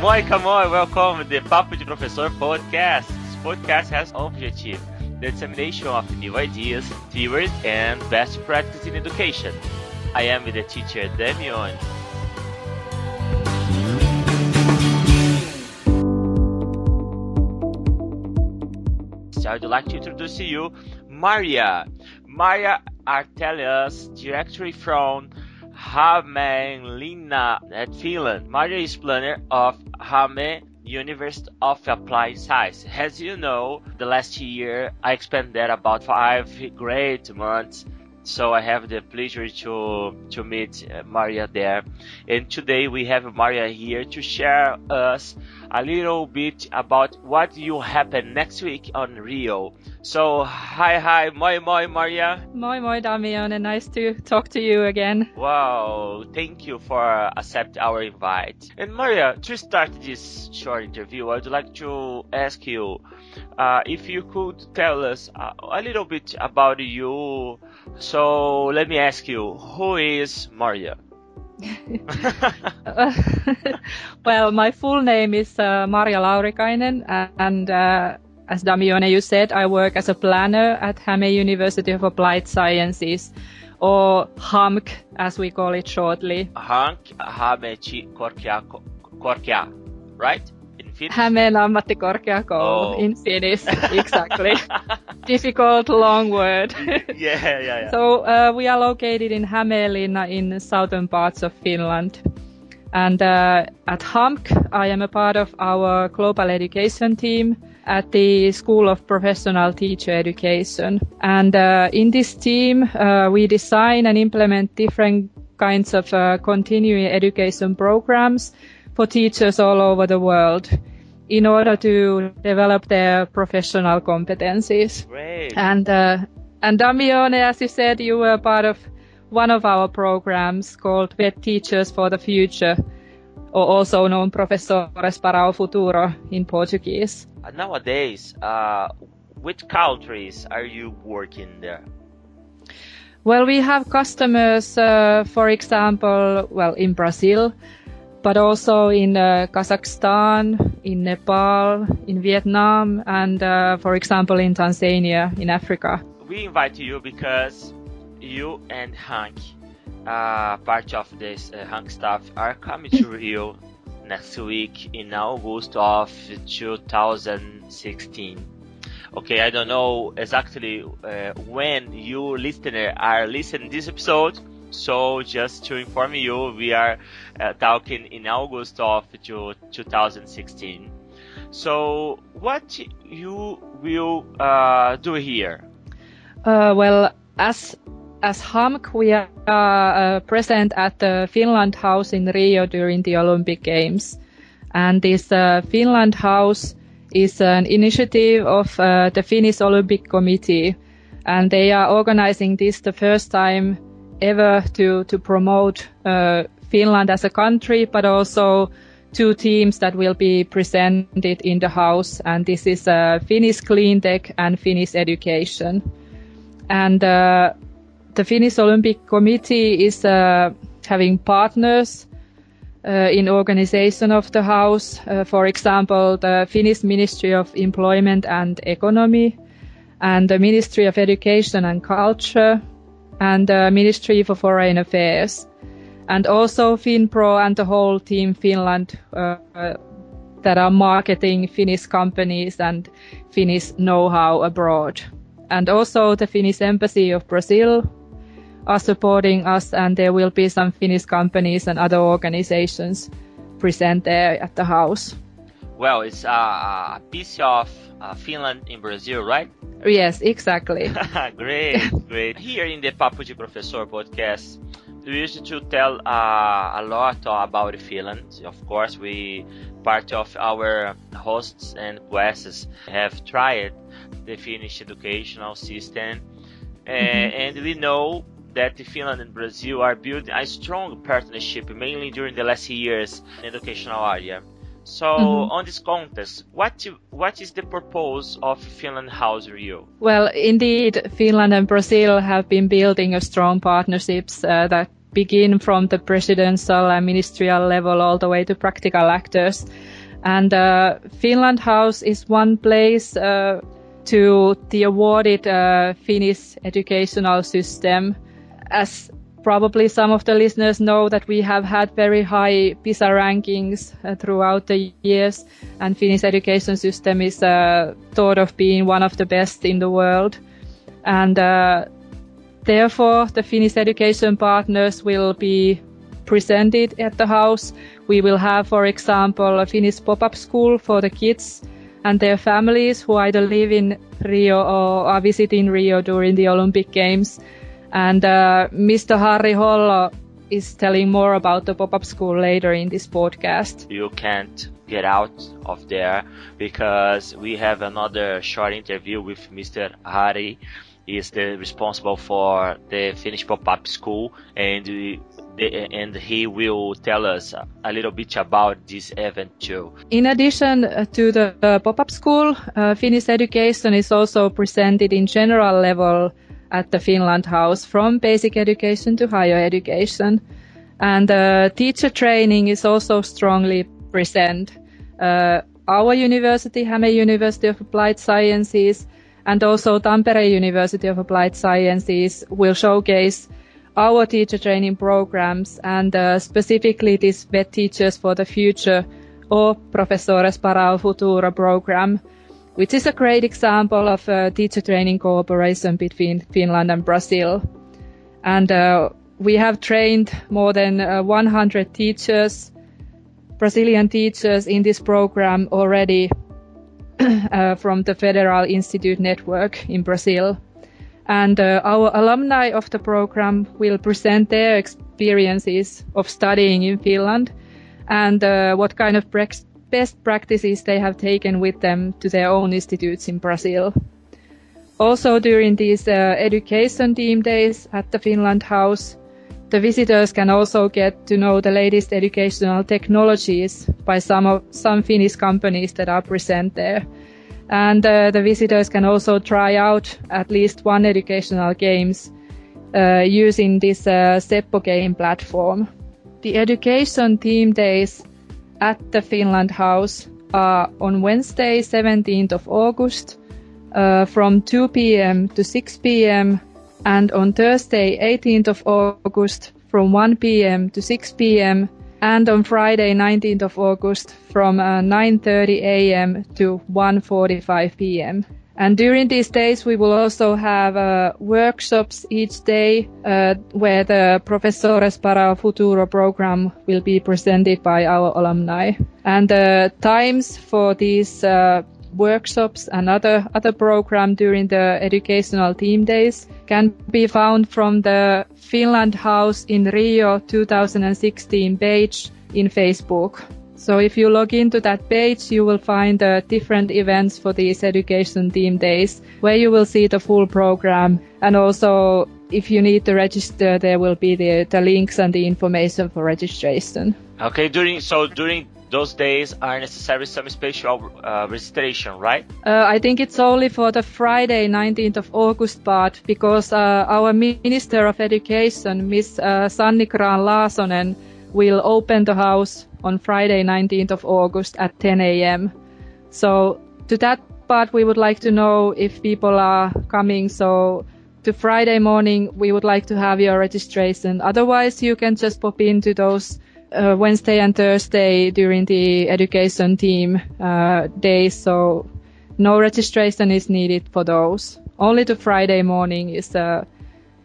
Moika Moi, welcome to the Papo de Professor podcast. This podcast has objective the dissemination of new ideas, theories, and best practice in education. I am with the teacher Damian. I would like to introduce to you Maria. Maria Artelius, directly from Hämeenlinna at Finland. Maria is planner of Häme University of Applied Science. As you know, the last year I spent there about five great months. So I have the pleasure to to meet uh, Maria there, and today we have Maria here to share us a little bit about what will happen next week on Rio. So hi hi moi moi Maria. Moi moi Damian, and nice to talk to you again. Wow, thank you for accept our invite. And Maria, to start this short interview, I'd like to ask you uh, if you could tell us uh, a little bit about you. So let me ask you, who is Maria? well, my full name is uh, Maria Laurikainen, and uh, as Damione, you said, I work as a planner at Häme University of Applied Sciences, or HAMK, as we call it shortly. HAMK, Häme Korkea, right? Finnish? Hämeen ammattikorkeakoulu oh. in Finnish, exactly. Difficult, long word. yeah, yeah, yeah. So uh, we are located in Hämeenlinna in southern parts of Finland. And uh, at HAMK, I am a part of our global education team at the School of Professional Teacher Education. And uh, in this team, uh, we design and implement different kinds of uh, continuing education programs for teachers all over the world in order to develop their professional competencies. Great. And uh, and Damione, as you said, you were part of one of our programs called VET Teachers for the Future, or also known Professores para o Futuro in Portuguese. Nowadays, uh, which countries are you working there? Well, we have customers, uh, for example, well, in Brazil, but also in uh, Kazakhstan, in Nepal, in Vietnam, and uh, for example in Tanzania, in Africa. We invite you because you and HAMK, uh, part of this uh, HAMK staff, are coming to Rio next week in August of 2016. Okay, I don't know exactly uh, when you listener are listening this episode so just to inform you, we are uh, talking in August of 2016. So what you will uh, do here? Uh, well, as as HAMK, we are uh, present at the Finland House in Rio during the Olympic Games, and this uh, Finland House is an initiative of uh, the Finnish Olympic Committee, and they are organizing this the first time ever to to promote uh, Finland as a country, but also two teams that will be presented in the house, and this is uh, Finnish clean tech and Finnish education. And uh, the Finnish Olympic Committee is uh, having partners uh, in organization of the house. Uh, for example, the Finnish Ministry of Employment and Economy, and the Ministry of Education and Culture, and the Ministry for Foreign Affairs, and also FinPro and the whole team Finland uh, that are marketing Finnish companies and Finnish know-how abroad. And also the Finnish Embassy of Brazil are supporting us and there will be some Finnish companies and other organizations present there at the house. Well, it's a piece of uh, Finland in Brazil, right? Yes, exactly. great, great. Here in the Papo de Professor podcast, we used to tell uh, a lot about Finland. Of course, we part of our hosts and guests have tried the Finnish educational system, mm-hmm. and we know that Finland and Brazil are building a strong partnership, mainly during the last years in educational area. So mm-hmm. on this contest, what what is the purpose of Finland House Rio? Well, indeed, Finland and Brazil have been building a strong partnerships uh, that begin from the presidential and ministerial level all the way to practical actors. And uh, Finland House is one place uh, to the awarded uh, Finnish educational system. As probably some of the listeners know that we have had very high PISA rankings uh, throughout the years, and Finnish education system is uh, thought of being one of the best in the world. And uh, therefore, the Finnish education partners will be presented at the house. We will have, for example, a Finnish pop-up school for the kids and their families who either live in Rio or are visiting Rio during the Olympic Games. And uh, Mr. Harri Hollo is telling more about the pop-up school later in this podcast. You can't get out of there because we have another short interview with Mr. Harri. He is the responsible for the Finnish pop-up school and we, and he will tell us a little bit about this event too. In addition uh, to the uh, pop-up school, uh, Finnish education is also presented in general level at the Finland House from basic education to higher education. And uh, teacher training is also strongly present. Uh, our university, Häme University of Applied Sciences, and also Tampere University of Applied Sciences will showcase our teacher training programs and uh, specifically this VET Teachers for the Future or Professores para el Futuro program which is a great example of a teacher training cooperation between Finland and Brazil. And uh, we have trained more than uh, 100 teachers, Brazilian teachers in this program already uh, from the Federal Institute Network in Brazil. And uh, our alumni of the program will present their experiences of studying in Finland and uh, what kind of best practices they have taken with them to their own institutes in Brazil. Also during these uh, education team days at the Finland House, the visitors can also get to know the latest educational technologies by some of some Finnish companies that are present there. And uh, the visitors can also try out at least one educational games uh, using this uh, Seppo game platform. The education team days at the Finland House uh, on Wednesday, 17th of August, uh, from 2 p.m. to 6 p.m. and on Thursday, 18th of August, from 1 p.m. to 6 p.m. and on Friday, 19th of August, from uh, 9:30 a.m. to 1:45 p.m. And during these days, we will also have uh, workshops each day uh, where the Professores para Futuro program will be presented by our alumni. And the times for these uh, workshops and other other program during the educational team days can be found from the Finland House in Rio 2016 page in Facebook. So if you log into that page, you will find uh, different events for these education team days where you will see the full program. And also, if you need to register, there will be the, the links and the information for registration. Okay, during, so during those days are necessary some special uh, registration, right? Uh, I think it's only for the Friday, 19th of August part, because uh, our Minister of Education, Miss uh, Sanni Grahn-Laasonen, will open the house on Friday 19th of August at 10 a.m. So to that part, we would like to know if people are coming. So to Friday morning, we would like to have your registration. Otherwise, you can just pop into those uh, Wednesday and Thursday during the education team uh, days. So no registration is needed for those. Only the Friday morning is the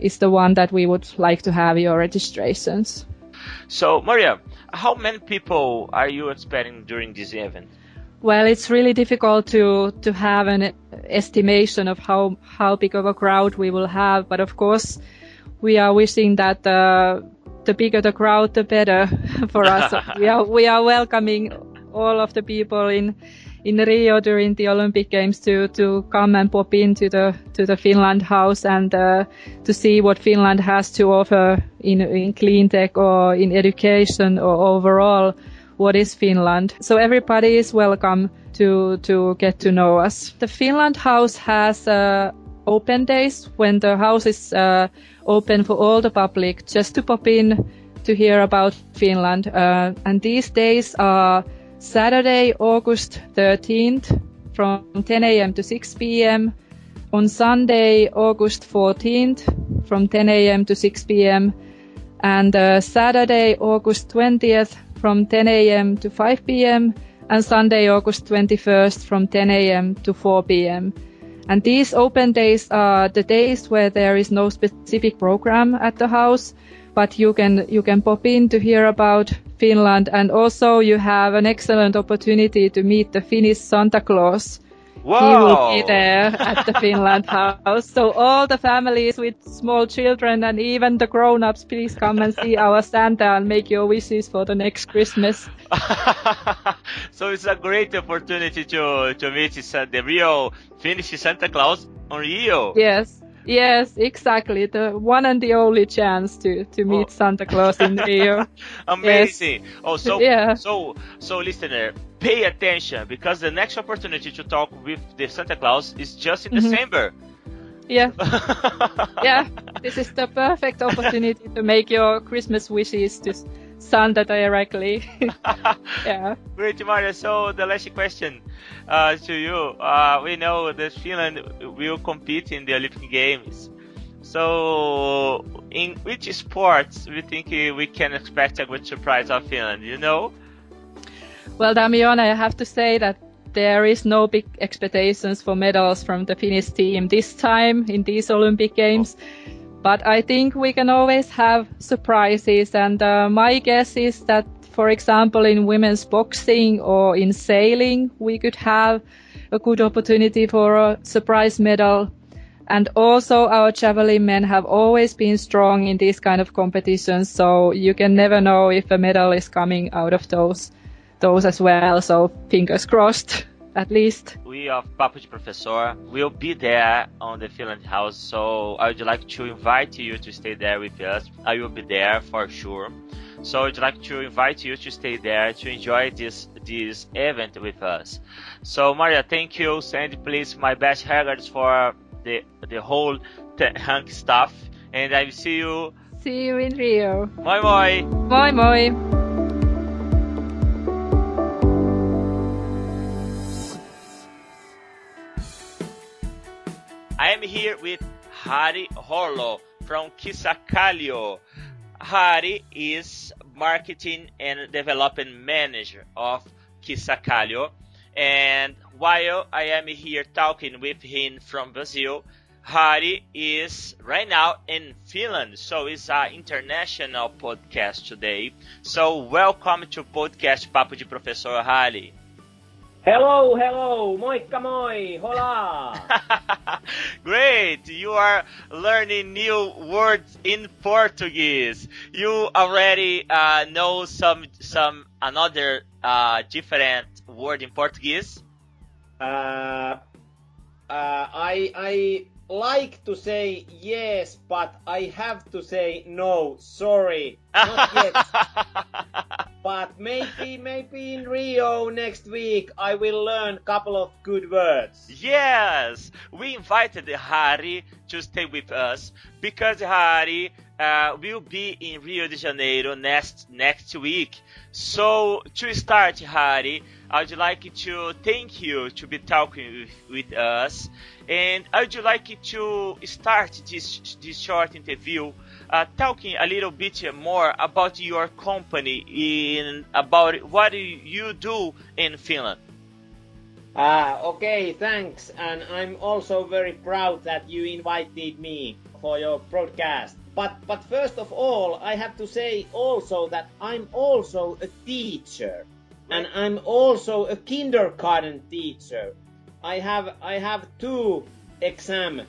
is the one that we would like to have your registrations. So, Maria, how many people are you expecting during this event? Well, it's really difficult to to have an estimation of how how big of a crowd we will have, but of course, we are wishing that uh, the bigger the crowd, the better for us. we are we are welcoming all of the people in in Rio during the Olympic Games to to come and pop into the to the Finland House and uh, to see what Finland has to offer in in clean tech or in education or overall what is Finland. So everybody is welcome to to get to know us. The Finland House has uh, open days when the house is uh, open for all the public just to pop in to hear about Finland. Uh, and these days are Saturday, August 13th from 10 a.m. to 6 p.m. On Sunday, August 14th from 10 a.m. to 6 p.m. And uh, Saturday, August 20th from 10 a.m. to 5 p.m. and Sunday, August 21st from 10 a.m. to 4 p.m. And these open days are the days where there is no specific program at the house, but you can you can pop in to hear about Finland, and also you have an excellent opportunity to meet the Finnish Santa Claus. Wow. He will be there at the Finland house. So all the families with small children and even the grown-ups, please come and see our Santa and make your wishes for the next Christmas. so it's a great opportunity to to meet the real Finnish Santa Claus on Rio. Yes. Yes, exactly. The one and the only chance to, to meet oh. Santa Claus in Rio. Amazing. Yes. Oh, so, yeah. so, so listener, pay attention because the next opportunity to talk with the Santa Claus is just in mm-hmm. December. Yeah. yeah. This is the perfect opportunity to make your Christmas wishes to Santa directly. yeah. Great, Maria. So the last question uh, to you. Uh, we know that Finland will compete in the Olympic Games. So, in which sports we think we can expect a good surprise of Finland? You know? Well, Damian, I have to say that there is no big expectations for medals from the Finnish team this time in these Olympic Games. But I think we can always have surprises, and uh, my guess is that for example, in women's boxing or in sailing, we could have a good opportunity for a surprise medal. And also our javelin men have always been strong in these kind of competitions, so you can never know if a medal is coming out of those, those as well. So fingers crossed at least. We of Papo de Professor will be there on the Finland House, so I would like to invite you to stay there with us. I will be there for sure. So I'd like to invite you to stay there to enjoy this this event with us. So Maria, thank you. Send please my best regards for the the whole HAMK staff, and I will see you. See you in Rio. Bye bye. Bye moi. Here with Hari Horlo from Kisakallio. Hari is marketing and development manager of Kisakallio. And while I am here talking with him from Brazil, Hari is right now in Finland, so it's an international podcast today. So welcome to podcast Papo de Professor Hari. Hello, hello, moikka moi, hola. Great, you are learning new words in Portuguese. You already uh, know some some another uh, different word in Portuguese. Uh, uh, I I like to say yes, but I have to say no. Sorry, not yet. maybe, maybe in Rio next week I will learn a couple of good words. Yes, we invited Hari to stay with us because Hari uh, will be in Rio de Janeiro next next week. So to start, Hari, I'd like to thank you to be talking with, with us, and I'd like to start this this short interview uh, talking a little bit more about your company in about what you do in Finland. Ah, okay, thanks. And I'm also very proud that you invited me for your broadcast. But but first of all, I have to say also that I'm also a teacher. And I'm also a kindergarten teacher. I have I have two exam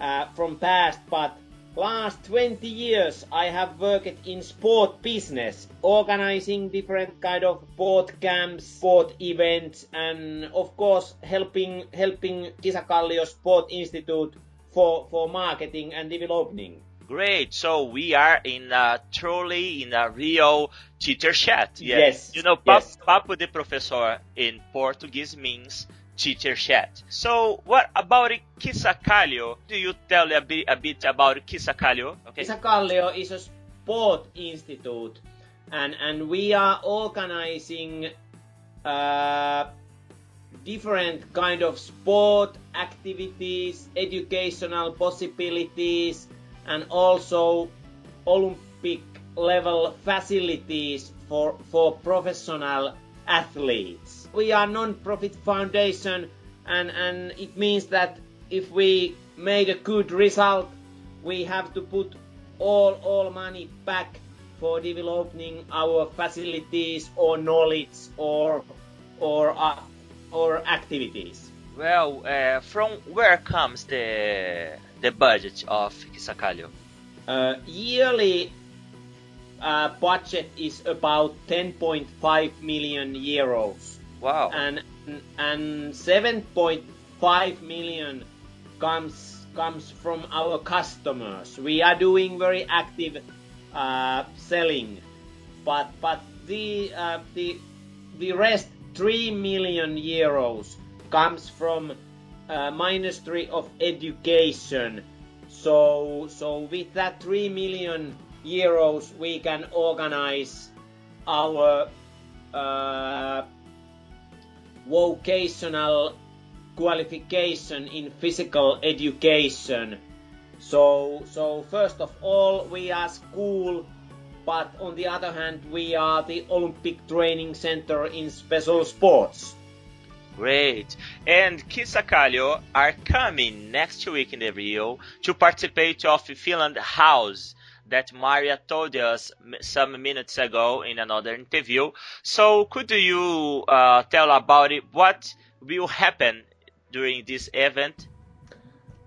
uh, from past, but Last 20 years I have worked in sport business, organizing different kind of sport camps, sport events, and of course helping helping Kisakallio Sport Institute for, for marketing and developing. Great. So we are in a truly in a real teacher chat. Yes. You know, yes. Papo de Professor in Portuguese means teacher chat. So, what about Kisakallio? Do you tell a bit, a bit about Kisakallio? Okay. Is a sport institute, and and we are organizing uh, different kind of sport activities, educational possibilities, and also Olympic level facilities for for professional athletes. We are non-profit foundation and, and it means that if we made a good result, we have to put all, all money back for developing our facilities or knowledge or, or, uh, or activities. Well, uh, from where comes the the budget of Kisakallio? Uh, yearly uh, budget is about 10.5 million euros. Wow. And and 7.5 million comes comes from our customers. We are doing very active uh, selling, but but the uh, the the rest 3 million euros comes from uh, Ministry of Education. So so with that 3 million euros we can organize our uh, vocational qualification in physical education. So, so first of all, we are school, but on the other hand, we are the Olympic Training Center in special sports. Great. And Kisakallio are coming next week in the Rio to participate of Finland House that Maria told us some minutes ago in another interview. So could you uh, tell about it? What will happen during this event?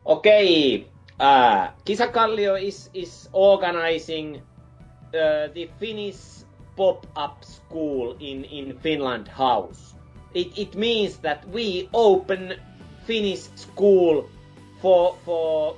Okay, uh, Kisakallio is is organizing uh, the Finnish pop-up school in in Finland House. It it means that we open Finnish school for for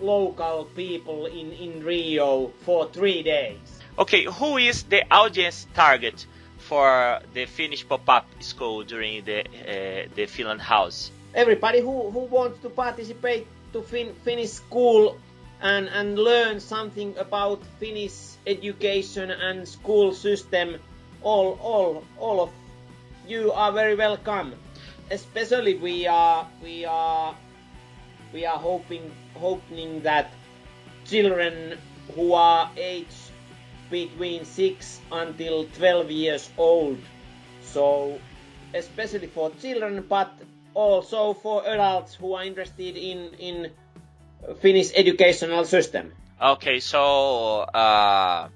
local people in, in Rio for three days. Okay, who is the audience target for the Finnish pop-up school during the uh, the Finland House? Everybody who, who wants to participate to fin- Finnish school and, and learn something about Finnish education and school system, all all all of you are very welcome. Especially we are we are we are hoping hoping that children who are aged between 6 until 12 years old. So especially for children but also for adults who are interested in in Finnish educational system. Okay so uh,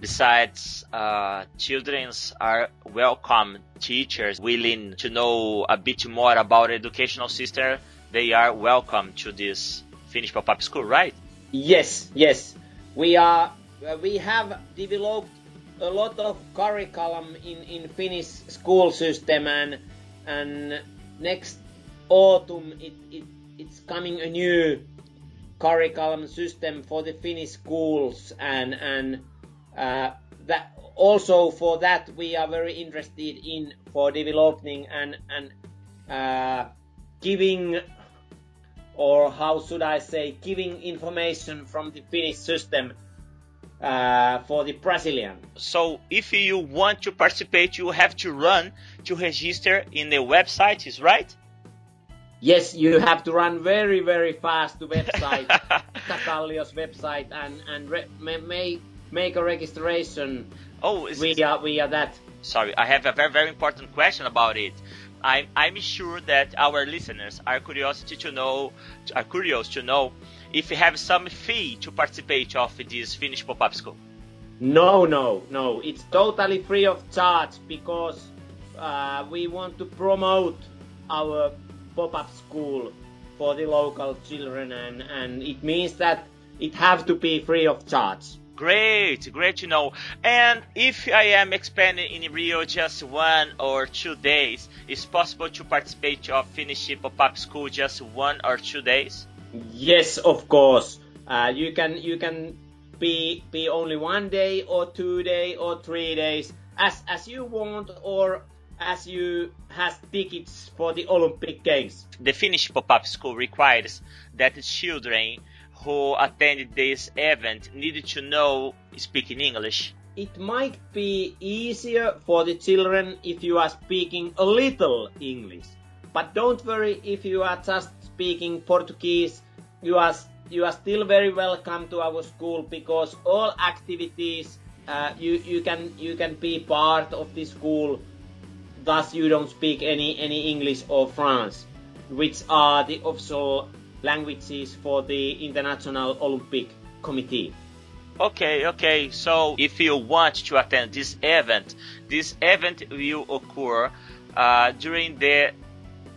besides uh, childrens are welcome teachers willing to know a bit more about educational system they are welcome to this Finnish pop-up school, right? Yes, yes. We are. Uh, we have developed a lot of curriculum in in Finnish school system, and and next autumn it, it it's coming a new curriculum system for the Finnish schools, and and uh, that also for that we are very interested in for developing and and uh, giving or how should I say, giving information from the Finnish system uh, for the Brazilian. So if you want to participate, you have to run to register in the website, is right? Yes, you have to run very, very fast to website, Kisakallio's website, and and re- may, make a registration. Oh, via via that. Sorry, I have a very very important question about it. I'm, I'm sure that our listeners are curious to know are curious to know if you have some fee to participate of this Finnish pop-up school. No, no, no. It's totally free of charge because uh, we want to promote our pop-up school for the local children, and, and it means that it has to be free of charge. Great, great to know. And if I am expanding in Rio just one or two days, is possible to participate of Finnish pop-up school just one or two days? Yes, of course. Uh, you can you can be be only one day or two day or three days as as you want or as you has tickets for the Olympic Games? The Finnish pop-up school requires that children who attend this event need to know speaking English. It might be easier for the children if you are speaking a little English. But don't worry if you are just speaking Portuguese. You are you are still very welcome to our school because all activities uh, you you can you can be part of the school. Thus, you don't speak any any English or France, which are the official languages for the International Olympic Committee. Okay, okay. So if you want to attend this event, this event will occur uh, during the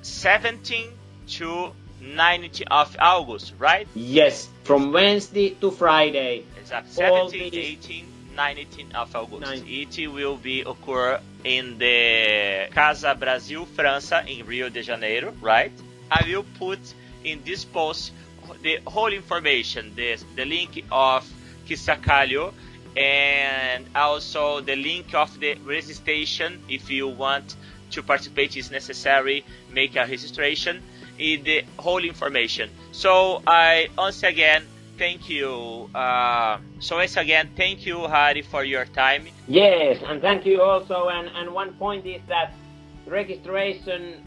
17th to 19th of August, right? Yes, from Wednesday to Friday. Exactly. 17, 18, 19 of August. 19. It will be occur in the Casa Brasil França in Rio de Janeiro, right? I will put in this post the whole information, the, the link of Kisakallio and also the link of the registration if you want to participate is necessary make a registration in the whole information. So i once again thank you uh, so once again thank you Harry for your time. Yes and thank you also and, and one point is that registration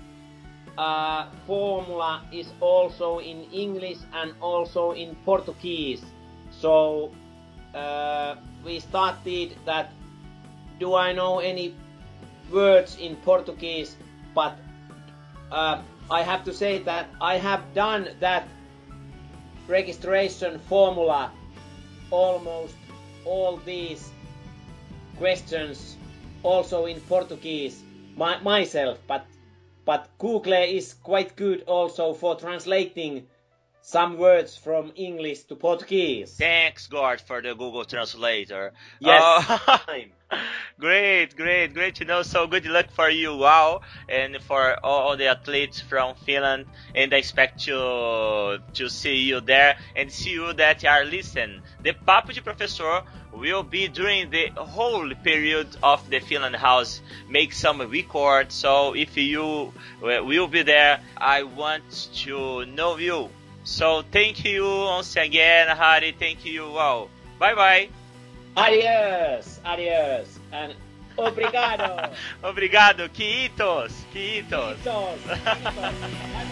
uh, formula is also in English and also in Portuguese. So uh, we started that do I know any words in Portuguese, but uh, I have to say that I have done that registration formula almost all these questions also in Portuguese my, myself, but but Google is quite good also for translating some words from English to Portuguese. Thanks, God, for the Google Translator. Yes. Oh, great, great, great to know. So good luck for you, wow, and for all the athletes from Finland. And I expect to to see you there and see you that are listening. The Papo de Professor will be during the whole period of the Finland House. Make some records. So if you uh, will be there, I want to know you. So thank you once again, Harry. Thank you all. Bye bye. Adios, adios, and obrigado. obrigado, quitos, quitos. quitos, quitos.